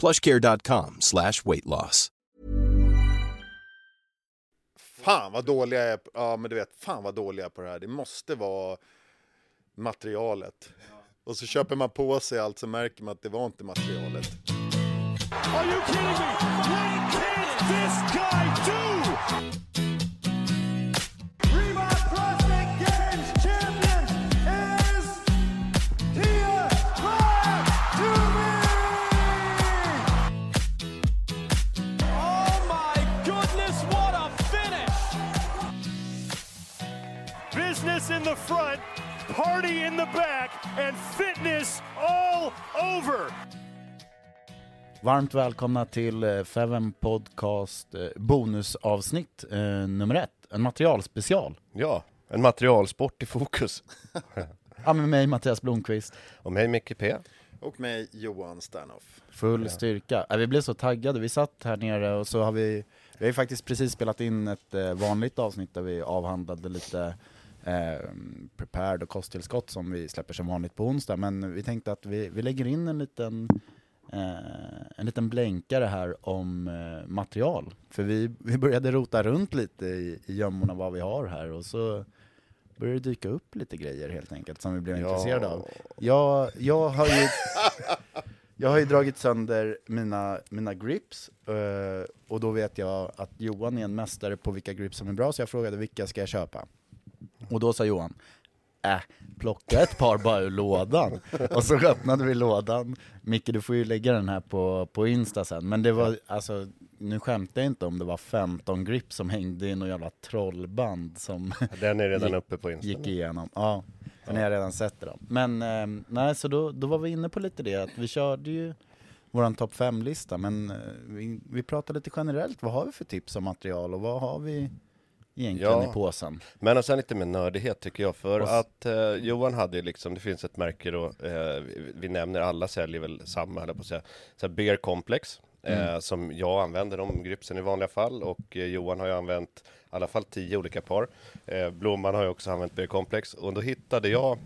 plushcare.com slash weight loss. Fan vad dåliga jag är ja men du vet, fan vad dåliga på det här. Det måste vara materialet. Och så köper man på sig allt så märker man att det var inte materialet. Are you kidding me? What can this guy do? In the front, party in the back, and fitness all over. Varmt välkomna till eh, Feven Podcast eh, bonusavsnitt eh, nummer ett, en materialspecial. Ja, en materialsport i fokus. Ja, med mig Mattias Blomqvist, Och mig Micke P. Och mig Johan Sternoff. full styrka. Ja, vi blev så taggade, vi satt här nere och så har vi, vi har ju faktiskt precis spelat in ett eh, vanligt avsnitt där vi avhandlade lite eh, prepared och kosttillskott som vi släpper som vanligt på onsdag, men vi tänkte att vi, vi lägger in en liten eh, en liten blänkare här om eh, material. För vi, vi började rota runt lite i, i gömmorna vad vi har här och så började det dyka upp lite grejer helt enkelt som vi blev intresserade av. Jag, jag har ju jag har ju dragit sönder mina, mina grips eh, och då vet jag att Johan är en mästare på vilka grips som är bra så jag frågade vilka ska jag köpa? Och då sa Johan Äh, plocka ett par bara ur lådan. Och så öppnade vi lådan. Micke, du får ju lägga den här på, på Insta sen. Men det var, alltså, nu skämtar jag inte om det var 15 grips som hängde i något jävla trollband som Den är redan gick, uppe på Insta. gick igenom. Ja, den har jag redan sett dem. Men eh, nej, så då, då var vi inne på lite det, att vi körde ju våran topp 5-lista, men eh, vi, vi pratade lite generellt, vad har vi för tips om material och vad har vi egentligen Ja. i påsen? Men och sen lite mer nördighet tycker jag, för Och att eh, Johan hade ju liksom, det finns ett märke då, eh, vi, nämner alla säljer väl samma, eller på att säga, så här Bear Complex, eh, som jag använder de gripsen i vanliga fall, och eh, Johan har ju använt i alla fall tio olika par. Eh, Blomman har ju också använt Bear Complex, och då hittade jag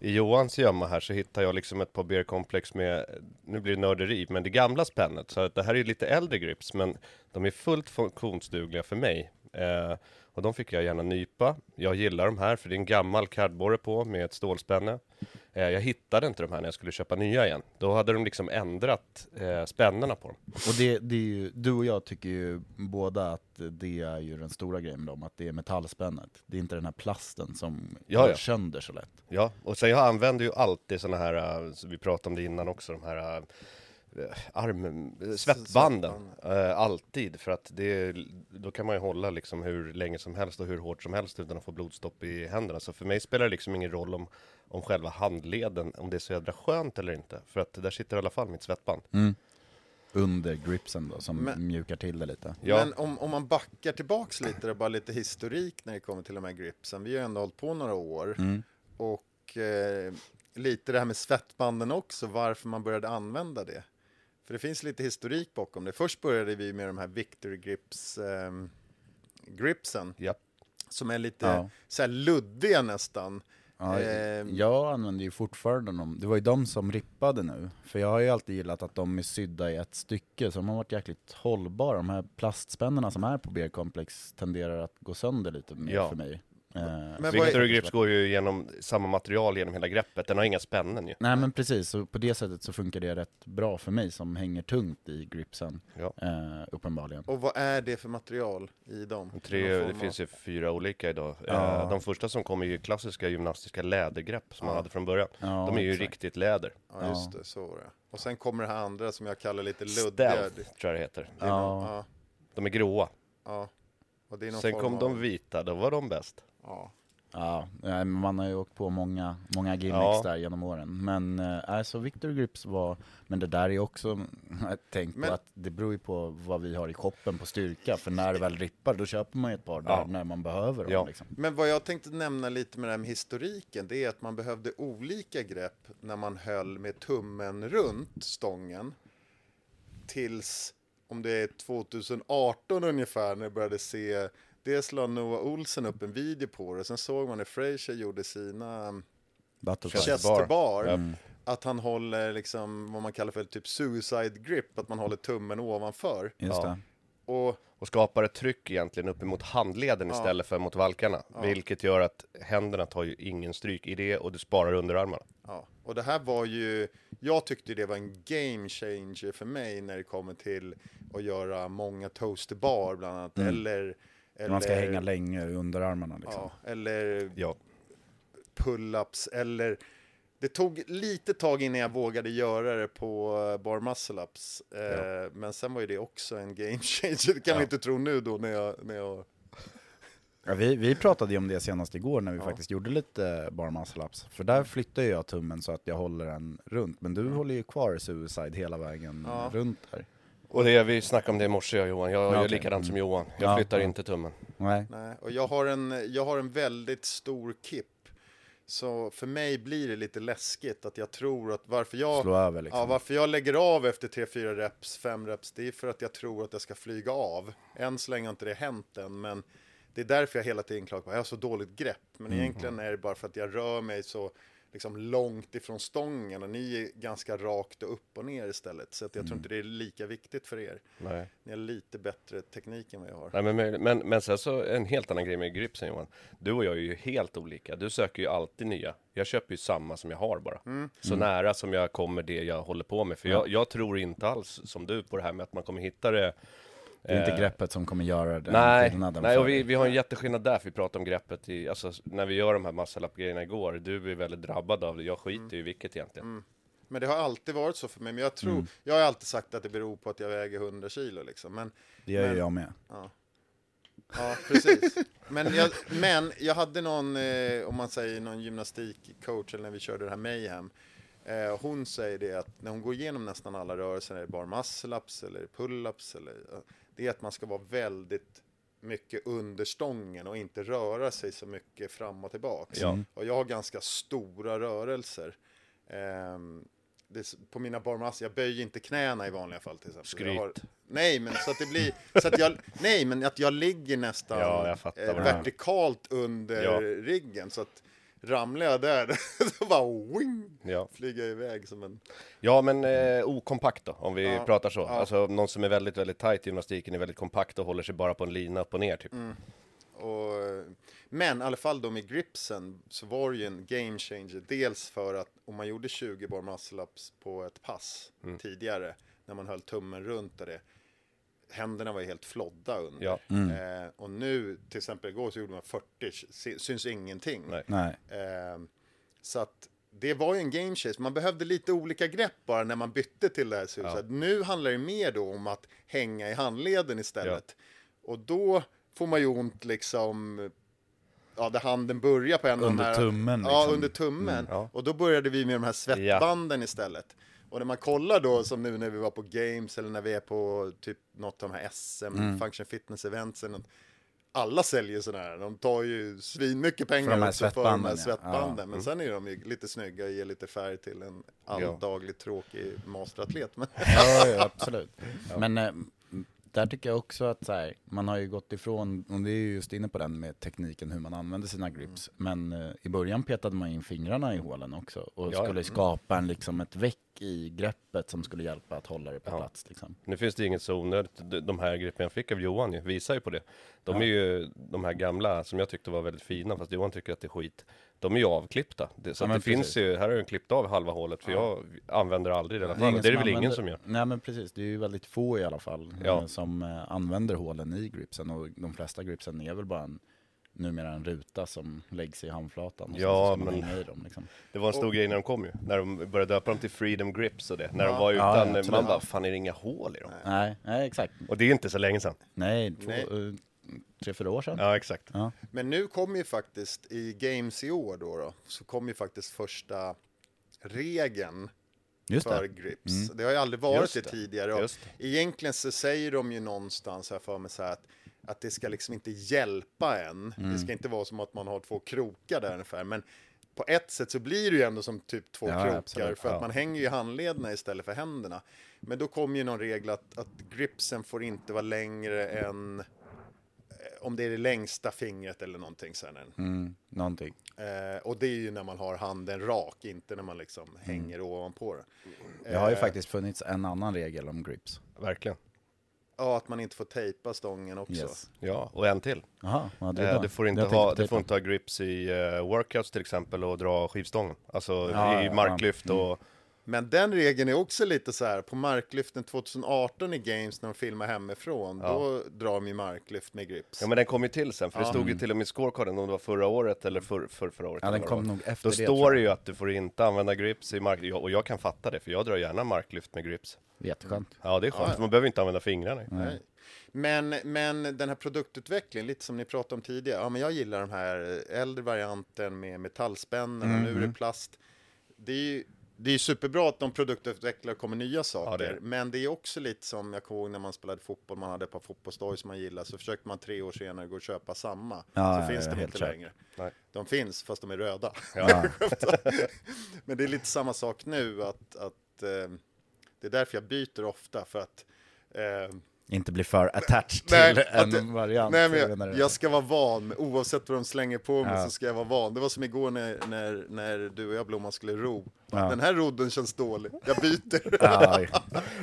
i Johans gömma här så hittar jag liksom ett par Bear Complex med, nu blir det nörderi, men det gamla spännet. Så att det här är ju lite äldre grips, men de är fullt funktionsdugliga för mig. Eh, och de fick jag gärna nypa. Jag gillar de här för det är en gammal cardborre på med ett stålspänne. Eh, jag hittade inte de här när jag skulle köpa nya igen. Då hade de liksom ändrat eh, spännena på dem. Och det, det är ju, du och jag tycker ju båda att det är ju den stora grejen med dem, att det är metallspännet. Det är inte den här plasten som Ja, går ja. sönder så lätt. Ja, och sen jag använder ju alltid såna här, eh, så vi pratade om det innan också, de här eh, arm, eh, svettbanden. Eh, alltid, för att det, då kan man ju hålla liksom hur länge som helst och hur hårt som helst utan att få blodstopp i händerna. Så för mig spelar det liksom ingen roll om, om själva handleden, om det är så jädra skönt eller inte. För att där sitter i alla fall mitt svettband. Under gripsen då, som Men- mjukar till det lite. Ja. Men om, om man backar tillbaks lite, och bara lite historik när det kommer till de här gripsen. Vi har ju ändå hållit på några år. Mm. Och eh, lite det här med svettbanden också, varför man började använda det. För det finns lite historik bakom det. Först började vi med de här Victory Grips ehm, gripsen, Ja. som är lite Ja. så här luddiga nästan. Ja, Ehm. jag använder ju fortfarande dem, det var ju de som rippade nu. För jag har ju alltid gillat att de är sydda i ett stycke, så de har varit jäkligt hållbara. De här plastspännena som är på Beer Complex tenderar att gå sönder lite mer Ja. för mig. Eh, Men Victor är- Grips går ju genom samma material genom hela greppet, den har inga spännen ju. Nej men precis, så på det sättet så funkar det rätt bra för mig som hänger tungt i gripsen, Ja. eh, uppenbarligen. Och vad är det för material i dem? Tre, det finns ju fyra olika idag. Ja. Eh, De första som kom är ju klassiska gymnastiska lädergrepp som man Ja. hade från början. Ja, De är ju exakt. riktigt läder. Ja, just det, så var det. Och sen kommer det här andra som jag kallar lite luddiga. Stealth Det- tror jag det heter. Ja. ja, De är gråa. ja. Och det är någon Sen form kom av- de vita, då var de bäst. Ja. Ja, man har ju åkt på många, många gimmicks Ja. där genom åren. Men äh, alltså Victor Grips var, men det där är också tänk Men- på att det beror ju på vad vi har i shoppen på styrka. För när det väl rippar, då köper man ju ett par där Ja. när man behöver dem. Ja. Liksom. Men vad jag tänkte nämna lite med det här med historiken, det är att man behövde olika grepp när man höll med tummen runt stången. Tills, om det är 2018 ungefär, när jag började se, dels la Noah Olsen upp en video på det, sen såg man när Frazier gjorde sina Butterfly. Chest- Chester bar, Ja. att han håller liksom vad man kallar för typ suicide grip, att man håller tummen ovanför. Just Ja. Och Och skapar ett tryck egentligen uppemot handleden istället för mot valkarna. Vilket gör att händerna tar ju ingen stryk i det och du sparar underarmarna. Ja, och det här var ju, jag tyckte det var en game changer för mig när det kommer till att göra många toaster bar bland annat, eller, eller Man ska hänga länge i underarmarna liksom. ja, eller Ja. pull-ups, eller det tog lite tag innan jag vågade göra det på eh, bar muscle-ups, eh, men sen var ju det också en game changer, det kan man inte tro nu då när jag, när jag Ja, vi, vi pratade ju om det senast igår när vi faktiskt gjorde lite bar muscle ups. För där flyttar ju jag tummen så att jag håller den runt. Men du håller ju kvar suicide hela vägen Ja. runt där. Och det, vi snackade om det i morse jag och Johan. Jag Ja, gör okej. likadant som Johan. Jag Ja, flyttar ja. inte tummen. Nej. Nej, och jag har, en, jag har en väldigt stor kip. Så för mig blir det lite läskigt att jag tror att varför jag, Slå över liksom. ja, varför jag lägger av efter 3-4 reps, 5 reps, det är för att jag tror att jag ska flyga av. Än så länge har inte det hänt än, men det är därför jag hela tiden klagar på att jag har så dåligt grepp. Men egentligen är det bara för att jag rör mig så liksom långt ifrån stången och ni är ganska rakt och upp och ner istället. Så att jag tror inte det är lika viktigt för er. Nej. Ni har lite bättre teknik än vad jag har. Nej, men, men, men sen så en helt annan grej med gripsen Johan. Du och jag är ju helt olika. Du söker ju alltid nya. Jag köper ju samma som jag har bara. Mm. Så nära som jag kommer det jag håller på med. För jag, jag tror inte alls som du på det här med att man kommer hitta det. Det är inte eh, greppet som kommer göra den Nej, skillnaden nej och vi, vi har en jätteskillnad där, för vi pratade om greppet i, alltså när vi gör de här muscle grejerna igår, du är väldigt drabbad av det, jag skiter Mm. ju i vilket egentligen. Men det har alltid varit så för mig. Men jag tror, Mm. jag har alltid sagt att det beror på att jag väger 100 kilo liksom. Men, Det gör men- jag med. ja, precis. men, jag, men jag hade någon, eh, om man säger någon gymnastikcoach, eller när vi körde det här Mayhem. Eh, hon säger det att när hon går igenom nästan alla rörelser, är det bara muscle-ups eller pull-ups, eller, det är att man ska vara väldigt mycket under stången och inte röra sig så mycket fram och tillbaks. Ja. Och jag har ganska stora rörelser. Ehm, det, på mina barmass, jag böjer inte knäna i vanliga fall till exempel. Skryt. Har, nej, men så att det blir, så att jag, nej, men att jag ligger nästan Ja, jag eh, vertikalt under Ja. riggen. Så att ramlar jag där, så bara wing, Ja. flyger jag iväg som en... Ja men eh, okompakt då, om vi Ja, pratar så. ja. Alltså någon som är väldigt, väldigt tight i gymnastiken är väldigt kompakt och håller sig bara på en lina upp och ner typ. Mm. Och, men i alla fall då med gripsen så var det ju en game changer. Dels för att om man gjorde 20 bar muscle ups på ett pass Mm. tidigare, när man höll tummen runt och det, händerna var ju helt flodda under. Ja. Eh, och nu, till exempel igår så gjorde man 40, sy- syns ingenting. Nej. Nej. Eh, så att det var ju en game chase. Man behövde lite olika grepp bara när man bytte till det här suicide. Nu handlar det mer då om att hänga i handleden istället. Och då får man ju ont liksom, ja, där handen börjar på en av de Under här, tummen, Ja, liksom. under tummen. ja. Och då började vi med de här svettbanden istället. Och när man kollar då, som nu när vi var på games eller när vi är på typ något av de här SM, Mm. function fitness events eller något, alla säljer sådana här. De tar ju svinmycket För pengar de här också för de här svettbanden, ja. Men sen är de ju lite snygga och ger lite färg till en alldaglig tråkig masteratlet. Men Ja, ja absolut. Men eh, där tycker jag också att så här, man har ju gått ifrån, och det är ju just inne på den med tekniken hur man använder sina grips. Men eh, i början petade man in fingrarna i hålen också och Ja, skulle ja. skapa en, liksom ett väck i greppet som skulle hjälpa att hålla det på Ja. plats. Liksom. Nu finns det inget så onödigt. De- här gripen jag fick av Johan visar ju på det. De är ju de här gamla som jag tyckte var väldigt fina, fast Johan tycker att det är skit. De är ju avklippta. Det, så Ja, det finns ju, här har jag klippt av halva hålet, för jag använder aldrig det i alla fall. Det är det som väl ingen som gör. Nej men precis, det är ju väldigt få i alla fall Ja. eh, som eh, använder hålen i gripsen och de flesta gripsen är väl bara en, numera en ruta som läggs i handflatan och Ja, men- dem. Liksom. Det var en stor grej när de kom ju, när de började döpa dem till Freedom Grips och det. När de var Ja, utan, absolut. man bara, fan är det inga hål i dem? Nej, nej exakt. Och det är inte så länge sedan. Nej, två, Nej. Tre, fyra år sedan. Ja, exakt. Ja. Men nu kommer ju faktiskt i Games i år då, då så kommer ju faktiskt första regeln Just för det. grips. Det har ju aldrig varit Just det, det. tidigare. Och Just egentligen så säger de ju någonstans här för mig så här att, att det ska liksom inte hjälpa en. Det ska inte vara som att man har två krokar där ungefär. Men på ett sätt så blir det ju ändå som typ två Ja, krokar absolut. för att Ja. man hänger ju i handlederna istället för händerna. Men då kommer ju någon regel att, att gripsen får inte vara längre än om det är det längsta fingret eller någonting sen. Mm, någonting. Eh, och det är ju när man har handen rak, inte när man liksom Mm. hänger ovanpå den. Det har ju Eh, faktiskt funnits en annan regel om grips. Verkligen. Ja, att man inte får tejpa stången också. Yes. Ja, och en till. Jaha, vad Eh, du får Det inte jag ha, du får inte ha grips i uh, workouts till exempel och dra skivstången. Alltså Ja, i ja, marklyft ja. Mm. och... Men den regeln är också lite så här, på marklyften 2018 i Games när de filmar hemifrån, då drar de ju marklyft med grips. Ja men den kom ju till sen, för det stod Mm. ju till och med i scorecarden om det var förra året eller för, för förra året. Ja, den kom nog efter Då det, står tror det ju att du får inte använda grips i mark... Ja, Och jag kan fatta det, för jag drar gärna marklyft med grips. Jätteskönt. Ja, det är skönt, Ja, ja. man behöver inte använda fingrarna. Nej. Men, men den här produktutvecklingen, lite som ni pratade om tidigare, ja men jag gillar den här äldre varianten med metallspännen och nu Mm. är det plast. Det är ju det är superbra att de produktutvecklar och kommer nya saker, Ja, det men det är också lite som jag kommer ihåg när man spelade fotboll, man hade ett par fotbollsdoj som man gillade, så försökte man tre år senare gå och köpa samma, Ja, så ja, finns ja, de inte klart. längre. Nej. De finns, fast de är röda. Ja. Men det är lite samma sak nu, att, att eh, det är därför jag byter ofta, för att eh, Inte bli för attached Nej, till att en det- variant. Nej, men jag, jag ska vara van, oavsett vad de slänger på mig Ja. så ska jag vara van. Det var som igår när, när, när du och jag Blomman skulle ro. Ja. Den här rodden känns dålig, jag byter. Ja,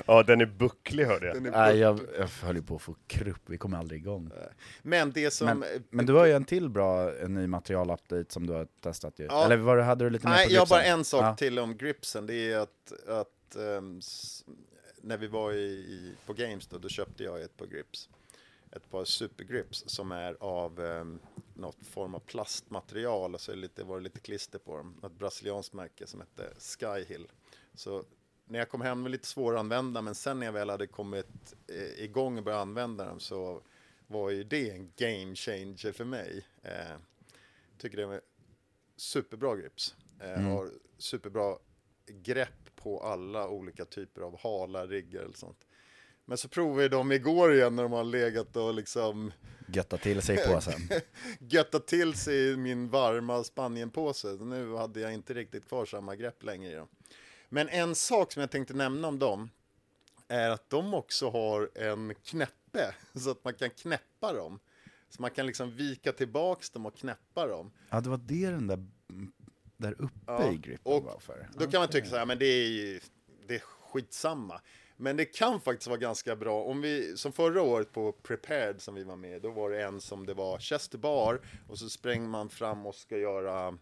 Ja, den är bucklig hörde jag. Är nej, jag, jag höll ju på att få krupp, vi kommer aldrig igång. Men det som... Men, men du har ju en till bra en ny materialupdate som du har testat ju. Ja. Eller var, hade du lite mer Nej, på jag har bara gripsen? en sak Ja. till om gripsen. Det är att, att s- när vi var i, i, på Games då, då köpte jag ett par grips. Ett par supergrips som är av um, något form av plastmaterial och så lite, var det lite klister på dem. Ett brasilianskt märke som hette Skyhill. Så när jag kom hem med lite svåranvända, men sen när jag väl hade kommit eh, igång och börjat använda dem så var ju det en game changer för mig. Eh, tycker det var superbra grips. Eh, Har superbra grepp på alla olika typer av hala riggar eller sånt. Men så provade dem igår igen när de har legat och liksom Götta till sig på sen. göttat till sig i min varma Spanienpåse. Nu hade jag inte riktigt kvar samma grepp längre i dem. Men en sak som jag tänkte nämna om dem är att de också har en knäppe så att man kan knäppa dem. Så man kan liksom vika tillbaks dem och knäppa dem. Ja, det var det den där, där uppe Ja, i gripen och var för. Då kan man tycka så här, men det är ju det är skitsamma. Men det kan faktiskt vara ganska bra. Om vi, som förra året på Prepared som vi var med, då var det en som det var chest bar och så spränger man fram och ska göra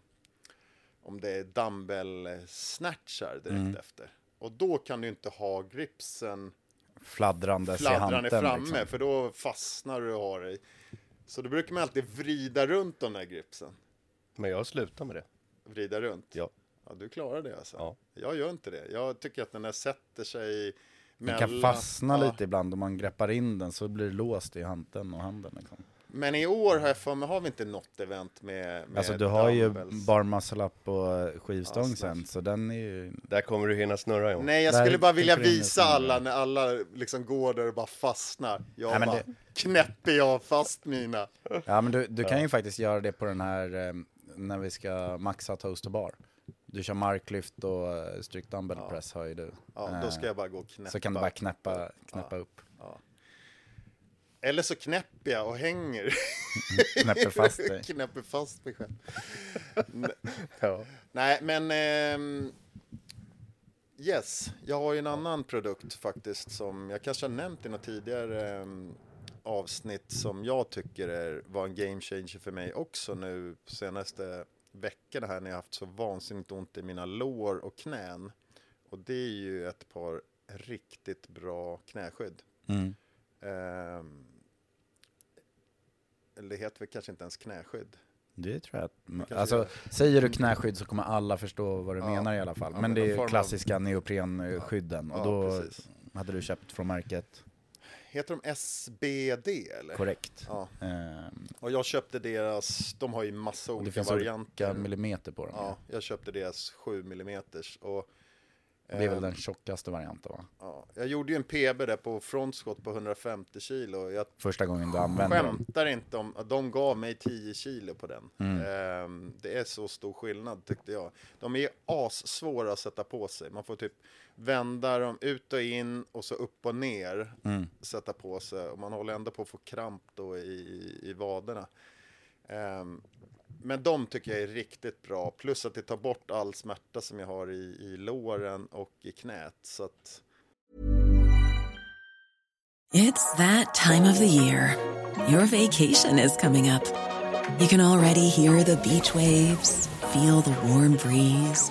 om det är dumbbell snatchar direkt Mm. efter. Och då kan du inte ha gripsen fladdrande hanten. framme, Liksom. för då fastnar du och har dig. Så då brukar man alltid vrida runt de där gripsen. Men jag slutar med det. Vrida runt. Ja. Ja, du klarar det alltså. Ja. Jag gör inte det. Jag tycker att den där sätter sig Den kan fastna ja. lite ibland om man greppar in den så blir det låst i hanten och handen. Liksom. Men i år har jag för mig, har vi inte något event med, med Alltså du har ju dumbbells? bar muscle up och skivstång Ja, sen, så den är ju... Där kommer du hinna snurra Johan. Nej, jag Där skulle bara vilja visa det alla när alla liksom går där och bara fastnar. Jag Nej, bara knäpper jag fast mina. Ja men du, du kan ju faktiskt göra det på den här, eh, när vi ska maxa toast och bar. Du kör marklyft och eh, stryk dumbbell press har ju du. Ja, då ska Eh, jag bara gå och knäppa. Så kan du bara knäppa, knäppa upp. Eller så knäpper jag och hänger. Knäpper fast dig. knäpper fast mig själv. Ja. Nej, men... ehm, yes, jag har ju en annan produkt faktiskt som jag kanske har nämnt i något tidigare ehm, avsnitt som jag tycker är, var en game changer för mig också nu senaste veckorna här när jag haft så vansinnigt ont i mina lår och knän. Och det är ju ett par riktigt bra knäskydd. Mm. Ehm, eller det heter väl kanske inte ens knäskydd. Det tror jag att, alltså säger du knäskydd så kommer alla förstå vad du Ja. menar i alla fall. Ja, men men det är ju av- klassiska neoprenskydden och Ja, då precis. hade du köpt från märket Heter de SBD eller? korrekt. Ja, Ehm, och jag köpte deras, de har ju massa det olika finns varianter. olika millimeter på dem. Ja, jag köpte deras 7 mm och Det är väl ehm, den tjockaste varianten va? ja, jag gjorde ju en PB där på frontskott på 150 kilo. Jag Första gången du använder dem. skämtar inte om de gav mig 10 kilo på den. Mm. Ehm, det är så stor skillnad tyckte jag. De är assvåra att sätta på sig. Man får typ vända dem ut och in och så upp och ner. Mm. Sätta på sig. Och man håller ändå på att få kramp då i, i, vaderna. Ehm, men de tycker jag är riktigt bra. Plus att det tar bort all smärta som jag har i, i låren och i knät. Så att, It's that time of the year. Your vacation is coming up. You can already hear the beach waves, feel the warm breeze,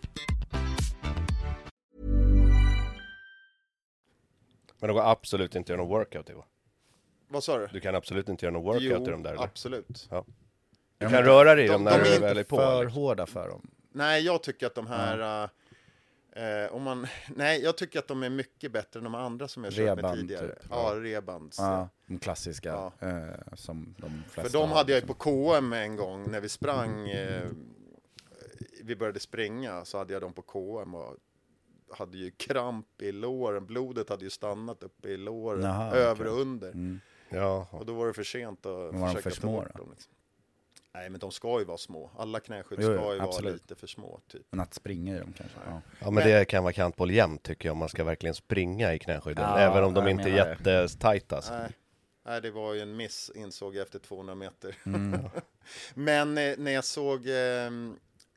Men det går absolut inte att göra någon workout i va? vad sa du? Du kan absolut inte göra någon workout i de där eller? absolut. Ja. Du kan röra dig i de- dem de när är du väl är på. För liksom. hårda för dem. Nej, jag tycker att de här... eh, om man, nej, jag tycker att de är mycket bättre än de andra som jag kört med Reband, tidigare. typ. Ja, reband. Ja, de klassiska Ja. eh, som de flesta För de har, hade jag ju liksom. på KM en gång när vi sprang. Eh, vi började springa så hade jag dem på KM och hade ju kramp i låren. Blodet hade ju stannat uppe i låren, Jaha, över och under. Mm. Ja, Och då var det för sent att var försöka för ta små bort då? dem. Liksom. Nej, men de ska ju vara små. Alla knäskydd Jo, jo, ska ju vara absolut. lite för små. Typ. Men att springa i dem kanske. Ja. ja men det kan vara kantboll jämt tycker jag om man ska verkligen springa i knäskydden. Ja, även om de inte är jättetajta. Alltså. Nej. Nej, det var ju en miss insåg jag efter 200 meter. Mm. Men eh, när jag såg eh,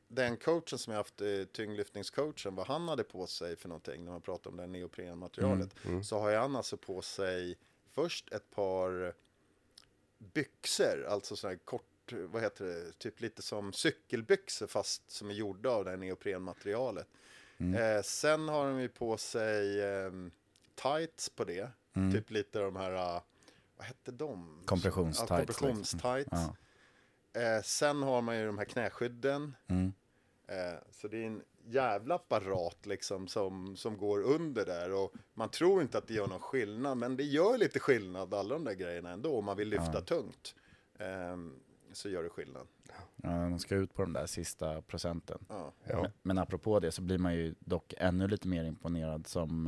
den coachen som jag haft, eh, tyngdlyftningscoachen, vad han hade på sig för någonting när man pratar om det här neoprenmaterialet, Mm, så har han alltså på sig först ett par byxor, alltså sådana här kort, vad heter det, typ lite som cykelbyxor fast som är gjorda av det här neoprenmaterialet. Mm. Eh, sen har de ju på sig eh, tights på det, typ lite de här, eh, vad hette de? Kompressionstights, Ja, liksom. kompressionstights. Ja. Eh, sen har man ju de här knäskydden. Mm. Eh, så det är en jävla apparat liksom som, som går under där och man tror inte att det gör någon skillnad men det gör lite skillnad alla de där grejerna ändå om man vill lyfta tungt. Ehm, så gör det skillnad. Ja, de ska ut på de där sista procenten. Ja. Men, men apropå det så blir man ju dock ännu lite mer imponerad som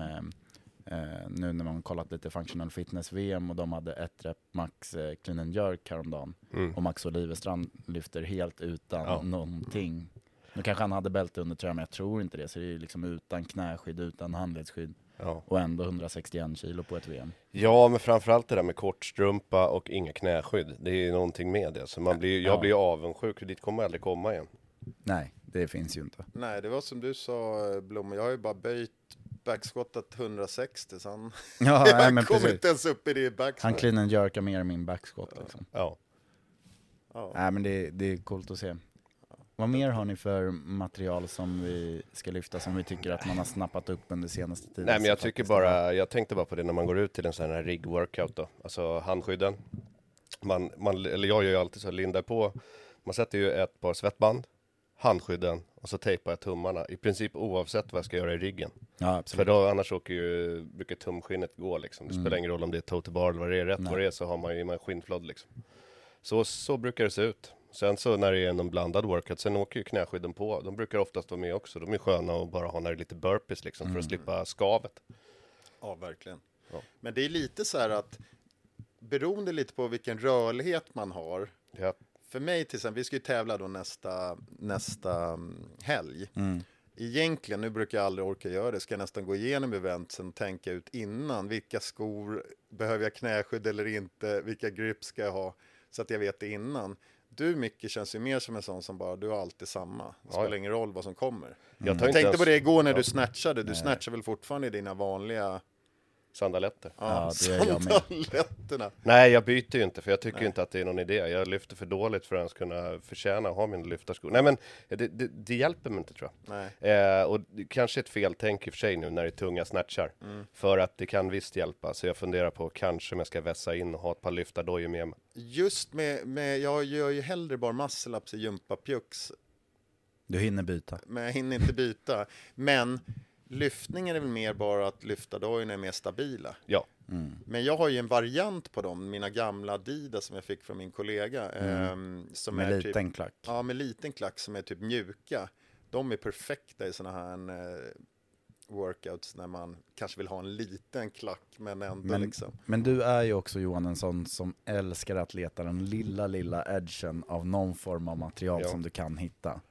eh, eh, nu när man kollat lite functional fitness VM och de hade ett rep max eh, clean and jerk häromdagen och Max Olivestrand lyfter helt utan Ja. någonting. Nu kanske han hade bälte under tröjan men jag tror inte det så det är ju liksom utan knäskydd, utan handledsskydd. Ja. och ändå 161 kilo på ett VM. Ja, men framförallt det där med kortstrumpa och inga knäskydd. Det är ju någonting med det. Så man blir, jag Ja. blir ju avundsjuk, dit kommer jag aldrig komma igen. Nej, det finns ju inte. Nej, det var som du sa Blom, jag har ju bara böjt backskottat 160 så han, Ja, nej, men kom precis. inte ens upp i det Han backskott. clean and jerkar mer än min backskott liksom. Ja. Ja. Nej men det, det är coolt att se. Vad mer har ni för material som vi ska lyfta som vi tycker att man har snappat upp under senaste tiden? Nej men jag tycker bara, jag tänkte bara på det när man går ut till en sån här rig workout då, alltså handskydden. Man, man, eller jag gör ju alltid så, lindar på, man sätter ju ett par svettband, handskydden och så tejpar jag tummarna, i princip oavsett vad jag ska göra i ryggen. Ja För då annars åker ju, brukar tumskinnet gå liksom. Det Mm. spelar ingen roll om det är toe to bar eller vad det är, rätt Nej. vad det är så har man ju en skinnflodd liksom. Så, så brukar det se ut. Sen så när det är någon blandad workout, sen åker ju knäskydden på. De brukar oftast vara med också. De är sköna att bara ha när det är lite burpees liksom, Mm. för att slippa skavet. Ja, verkligen. Ja. Men det är lite så här att beroende lite på vilken rörlighet man har. Ja, För mig till exempel, vi ska ju tävla då nästa, nästa mm, helg. Mm. Egentligen, nu brukar jag aldrig orka göra det, ska jag nästan gå igenom eventsen och tänka ut innan. Vilka skor, behöver jag knäskydd eller inte? Vilka grips ska jag ha? Så att jag vet det innan. Du Micke känns ju mer som en sån som bara, du har alltid samma. Det spelar ja. ingen roll vad som kommer. Jag tar Jag tänkte ens på det igår när du snatchade, du snatchar väl fortfarande i dina vanliga sandaletter. Ja, det gör jag med. Nej, jag byter ju inte för jag tycker ju inte att det är någon idé. Jag lyfter för dåligt för att ens kunna förtjäna att ha min lyftarskor. Nej, men det, det, det hjälper mig inte tror jag. Nej. Eh, och det kanske ett fel tänk i och för sig nu när det är tunga snatchar. För att det kan visst hjälpa. Så jag funderar på kanske om jag ska vässa in och ha ett par lyftardojor med mig. Just med, med, jag gör ju hellre bara muscle-ups i gympapjucks, Du hinner byta. men jag hinner inte byta. Men lyftningen är väl mer bara att lyftardojorna är mer stabila. Ja, Men jag har ju en variant på dem, mina gamla Adidas som jag fick från min kollega. ehm, som Med är liten typ, klack. Ja, med liten klack som är typ mjuka. De är perfekta i sådana här eh, workouts när man kanske vill ha en liten klack men ändå Men, liksom. men du är ju också Johan en sån som älskar att leta den lilla, lilla edgen av någon form av material Ja. som du kan hitta.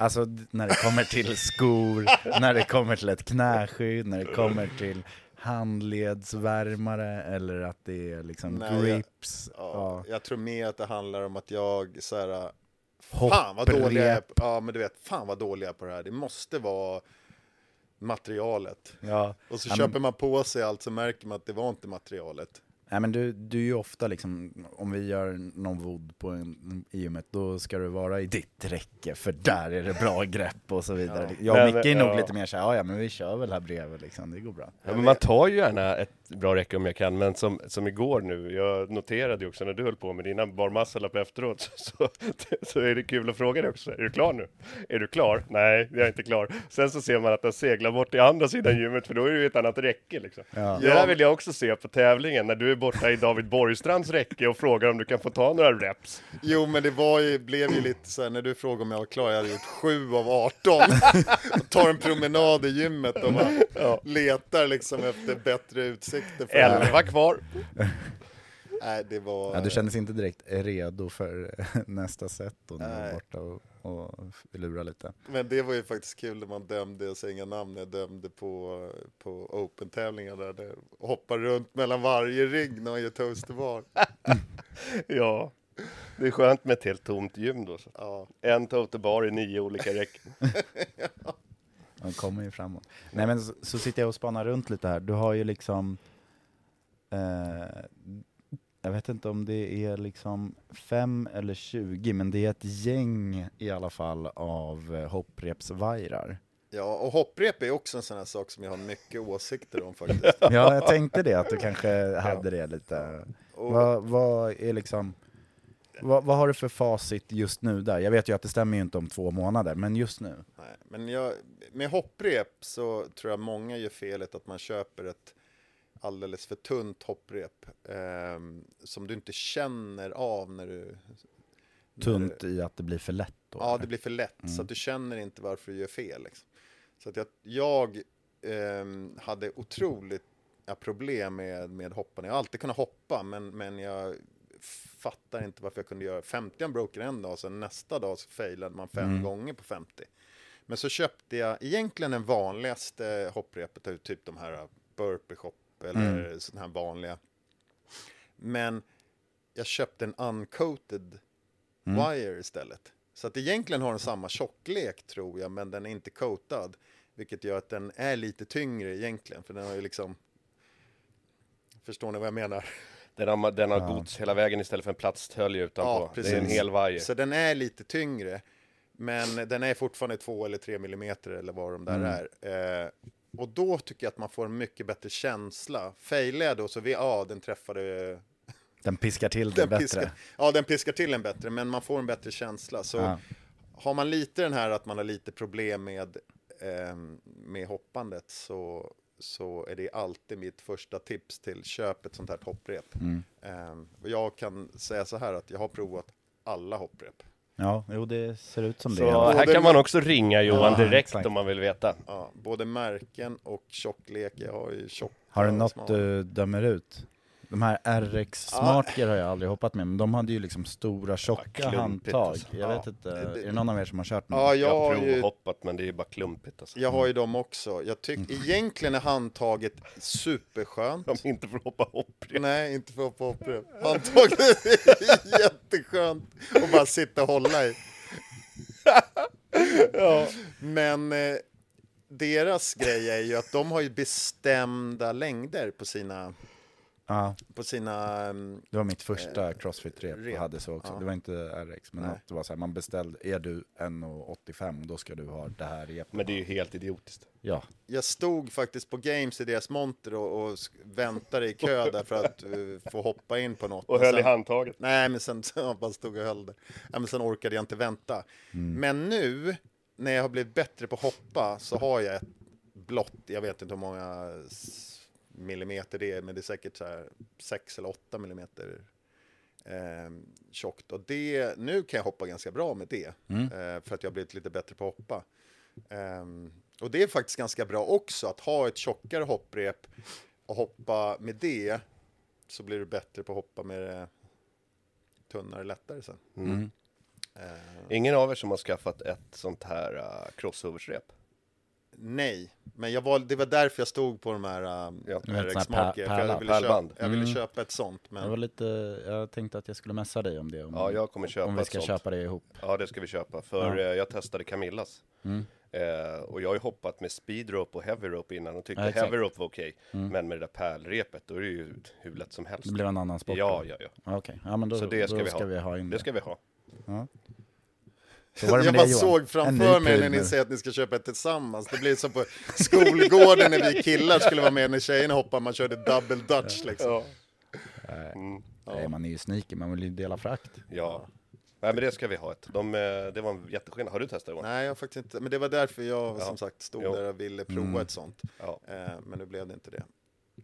Alltså när det kommer till skor, när det kommer till ett knäskydd, när det kommer till handledsvärmare eller att det är liksom Nej, jag- grips. Ja, Ja. Jag tror mer att det handlar om att jag så här, Hopprep. fan vad dålig jag ja men du vet, fan vad dålig jag är på det här. Det måste vara materialet. Ja. Och så köper man på sig allt så märker man att det var inte materialet. Nej men du, du är ju ofta liksom, om vi gör någon vood på en, i gymmet, då ska du vara i ditt räcke, för där är det bra grepp och så vidare. Jag och Micke är nog ja. lite mer såhär, ja ja men vi kör väl här bredvid liksom, det går bra. Ja, men man tar ju gärna ett bra räcke om jag kan, men som, som igår nu, jag noterade ju också när du höll på med dina barmuscle-up efteråt, så, så är det kul att fråga dig också, är du klar nu? Är du klar? Nej, jag är inte klar. Sen så ser man att den seglar bort till andra sidan gymmet, för då är det ju ett annat räcke liksom. Ja. Det där vill jag också se på tävlingen, när du är borta i David Borgstrands räcke och frågar om du kan få ta några reps. Jo men det var ju, blev ju lite så här när du frågade om jag var klar, jag hade gjort 7 av 18. Tar en promenad i gymmet och bara letar liksom efter bättre utsikter. För Elva kvar. Nej, det var... Ja, du kändes inte direkt redo för nästa set då när du var borta och, och lura lite. Men det var ju faktiskt kul när man dömde, jag säger inga namn, jag dömde på, på Open-tävlingar där det hoppar runt mellan varje rigg när man gör toast bar. Ja, det är skönt med ett helt tomt gym då. Så. Ja. En tote bar i nio olika räcken. De kommer ju framåt. Nej men så, så sitter jag och spanar runt lite här. Du har ju liksom, eh, jag vet inte om det är liksom fem eller 20, men det är ett gäng i alla fall av eh, hopprepsvajrar. ja, och hopprep är också en sån här sak som jag har mycket åsikter om faktiskt. Ja, jag tänkte det, att du kanske hade det lite. Och, Vad, vad är liksom, vad, vad har du för facit just nu där? Jag vet ju att det stämmer ju inte om två månader, men just nu. nej, men jag, med hopprep så tror jag många gör felet att man köper ett alldeles för tunt hopprep ehm, som du inte känner av när du... när Tunt i att det blir för lätt då? Ja, eller? det blir för lätt, Mm. så att du känner inte varför du gör fel. Liksom. Så att jag, jag ehm, hade otroligt problem med, med hopparna. Jag har alltid kunnat hoppa, men, men jag fattar inte varför jag kunde göra 50 broker en dag, sen nästa dag så failade man fem Mm. gånger på 50. Men så köpte jag egentligen den vanligaste hopprepet, typ de här burpee eller mm. sådana här vanliga. Men jag köpte en uncoated mm. wire istället. Så att egentligen har den samma tjocklek tror jag, men den är inte coatad. Vilket gör att den är lite tyngre egentligen, för den har ju liksom... Förstår ni vad jag menar? Den har, den har ja. gods hela vägen istället för en plasthölje utanpå. Ja, precis. Det är en hel vajer. Så den är lite tyngre. Men den är fortfarande två eller tre millimeter eller vad de där mm. är. Eh, och då tycker jag att man får en mycket bättre känsla. Failar jag då så vi, ja, den träffade... Den piskar till det bättre. Piskar, ja, den piskar till en bättre, men man får en bättre känsla. Så ja. har man lite den här att man har lite problem med, eh, med hoppandet så, så är det alltid mitt första tips till köp ett sånt här hopprep. Mm. Eh, och jag kan säga så här att jag har provat alla hopprep. Ja, jo det ser ut som så det. Så här kan man också ringa Johan ja, direkt exakt. om man vill veta. Ja, både märken och tjocklek. Jag har ju tjock. Har du något du dömer ut? De här RX Smartgear har jag aldrig hoppat med, men de hade ju liksom stora tjocka ja, handtag. Alltså. Jag vet inte, är det någon av er som har kört någon? Ja, jag, jag har provhoppat ju... men det är bara klumpigt alltså. Jag har ju dem också. Jag tycker mm. egentligen är handtaget superskönt. Om inte för att hoppa hopprep. Nej, inte för att hoppa hopprep. Handtaget är jätteskönt att bara sitta och hålla i. ja. Men eh, deras grej är ju att de har ju bestämda längder på sina Ja. På sina... Um, det var mitt första eh, crossfit-rep jag hade så också. Ja. Det var inte RX, men det var så här, man beställde, är du 1,85 då ska du ha det här repet. Men det är ju helt idiotiskt. Ja. Jag stod faktiskt på Games i deras monter och, och väntade i kö där för att uh, få hoppa in på något. Och höll sen, i handtaget. Nej, men sen så bara stod och höll det. Ja, men sen orkade jag inte vänta. Mm. Men nu, när jag har blivit bättre på att hoppa, så har jag ett blått, jag vet inte hur många millimeter det är, men det är säkert så här 6 eller 8 millimeter eh, tjockt. Och det, nu kan jag hoppa ganska bra med det, mm. eh, för att jag har blivit lite bättre på att hoppa. Eh, och det är faktiskt ganska bra också, att ha ett tjockare hopprep och hoppa med det, så blir du bättre på att hoppa med det tunnare, lättare sen. Mm. Uh, Ingen av er som har skaffat ett sånt här uh, crossoversrep? Nej. Men jag var, det var därför jag stod på de här uh, ja. För jag ville, köpa, jag ville mm. köpa ett sånt. Men... Jag, var lite, jag tänkte att jag skulle messa dig om det. Om, ja, jag kommer köpa Om vi ska sånt. köpa det ihop. Ja, det ska vi köpa. För ja. Eh, jag testade Camillas. Mm. Eh, och jag har ju hoppat med speedrope och heavy rope innan och tyckte ja, heavy rope var okej. Okay. Mm. Men med det där pärlrepet, då är det ju hur lätt som helst. Det blir en annan sport? Ja, ja, ja. Okay. ja men då, Så det ska, då vi, ska ha. vi ha in det. Det ska vi ha. Ja jag bara såg framför mig när ni säger att ni ska köpa ett tillsammans. Det blir som på skolgården när vi killar skulle vara med när tjejerna hoppade, man körde double dutch liksom. Ja. Mm. Nej, man är ju sneaky, man vill ju dela frakt. Ja. Nej men det ska vi ha ett. De, eh, det var en jätteskillnad. Har du testat det? Nej, jag har faktiskt inte. Men det var därför jag ja. som sagt stod jo. där och ville prova mm. ett sånt. Ja. Eh, men nu blev det inte det.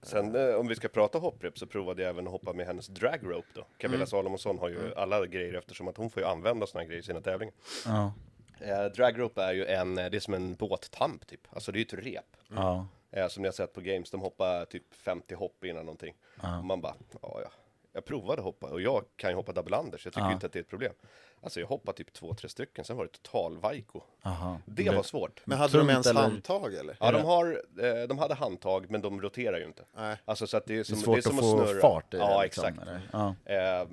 Sen eh, om vi ska prata hopprep så provade jag även att hoppa med hennes dragrope då. Camilla mm. Salomonsson har ju mm. alla grejer eftersom att hon får ju använda sådana grejer i sina tävlingar. Ja. Eh, dragrope är ju en, eh, det är som en båttamp typ. Alltså det är ju ett rep. Ja. Eh, som ni har sett på games, de hoppar typ 50 hopp innan någonting. Ja. Och man bara, ja ja. Jag provade hoppa och jag kan ju hoppa double under så jag tycker ja. inte att det är ett problem. Alltså jag hoppade typ två, tre stycken, sen var det total vaiko. Det var svårt. Men hade de ens eller? handtag eller? Ja, de, har, eh, de hade handtag, men de roterar ju inte. Nej. Alltså så att det är, som, det är svårt det är som att få snurra. fart i Ja, det, liksom, exakt. Ja. Eh,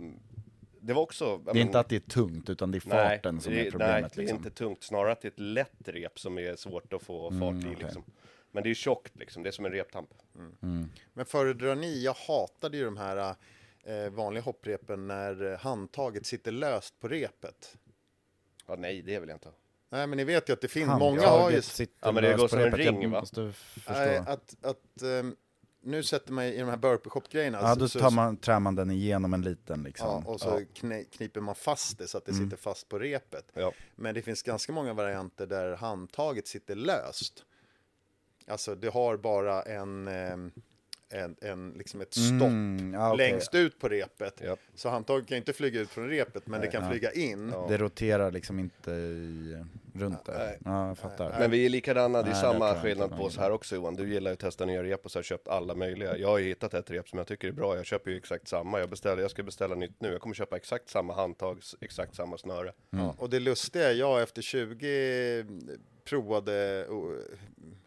det var också... Det är men, inte att det är tungt, utan det är farten nej, som är problemet. Nej, det är liksom. inte tungt. Snarare att det är ett lätt rep som är svårt att få fart mm, i. Liksom. Men det är tjockt, liksom. det är som en reptamp. Mm. Mm. Men föredrar ni, jag hatade ju de här eh, vanliga hopprepen när handtaget sitter löst på repet. Ja, nej, det vill jag inte ha. Nej, men ni vet ju att det finns, många har ju... Ja, men det går som en ring, va? Nej, att, att um, nu sätter man i de här burpee shop-grejerna. Ja, då tar man, trär man den igenom en liten liksom. Ja, och så ja. kniper man fast det så att det mm. sitter fast på repet. Ja. Men det finns ganska många varianter där handtaget sitter löst. Alltså, du har bara en... Um, en, en, liksom ett stopp mm, ja, okay. längst ut på repet. Yep. Så handtaget kan inte flyga ut från repet, men Nej, det kan ja. flyga in. Ja. Det roterar liksom inte i, runt där. Ja, jag fattar. Men vi är likadana, det är samma skillnad på oss här också Johan. Du gillar ju att testa nya rep och så har köpt alla möjliga. Jag har ju hittat ett rep som jag tycker är bra. Jag köper ju exakt samma. Jag, beställer, jag ska beställa nytt nu. Jag kommer köpa exakt samma handtag, exakt samma snöre. Mm. och det lustiga är, jag efter 20 provade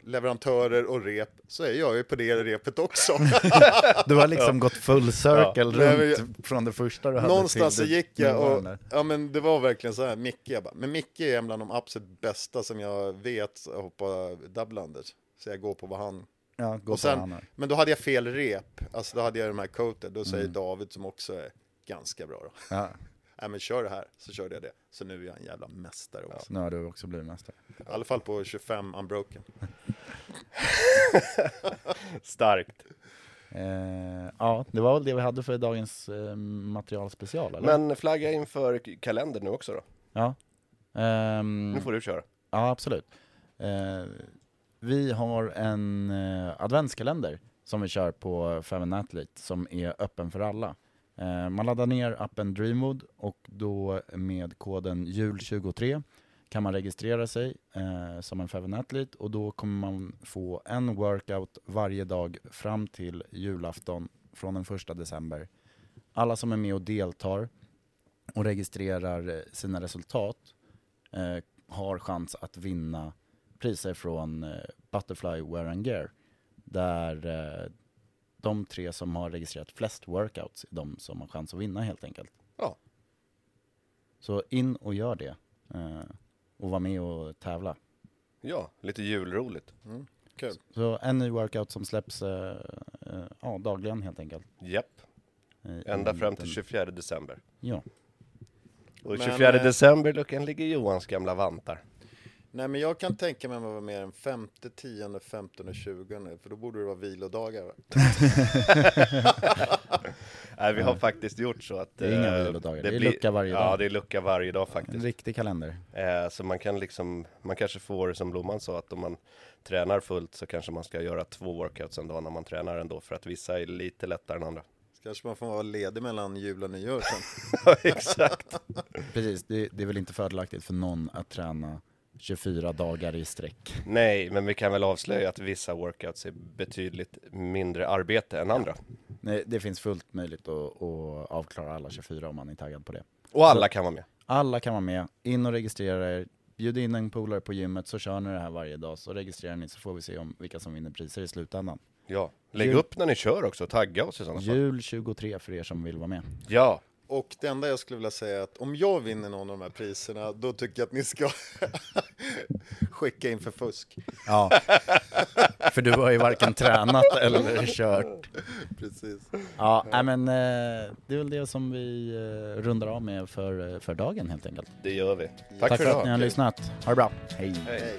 leverantörer och rep så är jag ju på det repet också. Du har liksom gått full circle Nej, runt men från det första du hade Någonstans så till det gick jag och, ja men det var verkligen så här, Micke, jag bara, men Micke är bland de absolut bästa som jag vet att hoppa double-unders. Så jag går på vad han Ja, och sen, men då hade jag fel rep, alltså då hade jag de här coated, då Mm. säger David som också är ganska bra då. Ja, Nej men kör det här, så körde jag det. Så nu är jag en jävla mästare också. nu har du också blivit mästare. I alla fall på 25 unbroken. Starkt. Eh, ja, det var väl det vi hade för dagens eh, materialspecial, eller? Men flagga inför kalendern nu också då. Ja. Ehm, Nu får du köra. Ja, absolut. Eh, vi har en eh, adventskalender som vi kör på Femin Athlete som är öppen för alla. Eh, man laddar ner appen Dreamwood och då med koden JUL23 kan man registrera sig eh, som en Feven Athlete och då kommer man få en workout varje dag fram till julafton från den första december. Alla som är med och deltar och registrerar eh, sina resultat eh, har chans att vinna priser från eh, Butterfly Wear and Gear. Där eh, de tre som har registrerat flest workouts är de som har chans att vinna helt enkelt. Ja. Så in och gör det. Eh, och var med och tävla. Ja, lite julroligt. Kul. Så en ny workout som släpps eh, eh, ja, dagligen helt enkelt. Japp. Ända fram till den- 24 december. Ja. Och Men, 24 eh, december luckan ligger Johans gamla vantar. Nej men jag kan tänka mig att vara mer än 5, 10, 15 och 20 för då borde det vara vilodagar. Nej, vi har faktiskt gjort så att... Det är inga eh, vilodagar, det är lucka varje dag. Ja, det är lucka varje dag En faktiskt. riktig kalender. Eh, så man kan liksom, man kanske får som Blomman sa att om man tränar fullt så kanske man ska göra två workouts en dag när man tränar ändå för att vissa är lite lättare än andra. Kanske man får vara ledig mellan jul och nyår sen. Ja, exakt. Precis, det, det är väl inte fördelaktigt för någon att träna 24 dagar i sträck. Nej, men vi kan väl avslöja att vissa workouts är betydligt mindre arbete än andra. Nej, det finns fullt möjligt att, att avklara alla 24 om man är taggad på det. Och alla kan vara med. Alla kan vara med, in och registrera er, bjud in en polare på gymmet så kör ni det här varje dag, så registrerar ni så får vi se om vilka som vinner priser i slutändan. Ja, lägg Jul- upp när ni kör också tagga oss i sådana fall. Jul 23 för er som vill vara med. Ja, Och det enda jag skulle vilja säga är att om jag vinner någon av de här priserna då tycker jag att ni ska skicka in för fusk. Ja, för du har ju varken tränat eller kört. Precis. Ja, nej, men eh, det är väl det som vi eh, rundar av med för, eh, för dagen helt enkelt. det gör vi. Tack, Tack för för att ni har lyssnat. Ha det bra. Hej. Hej.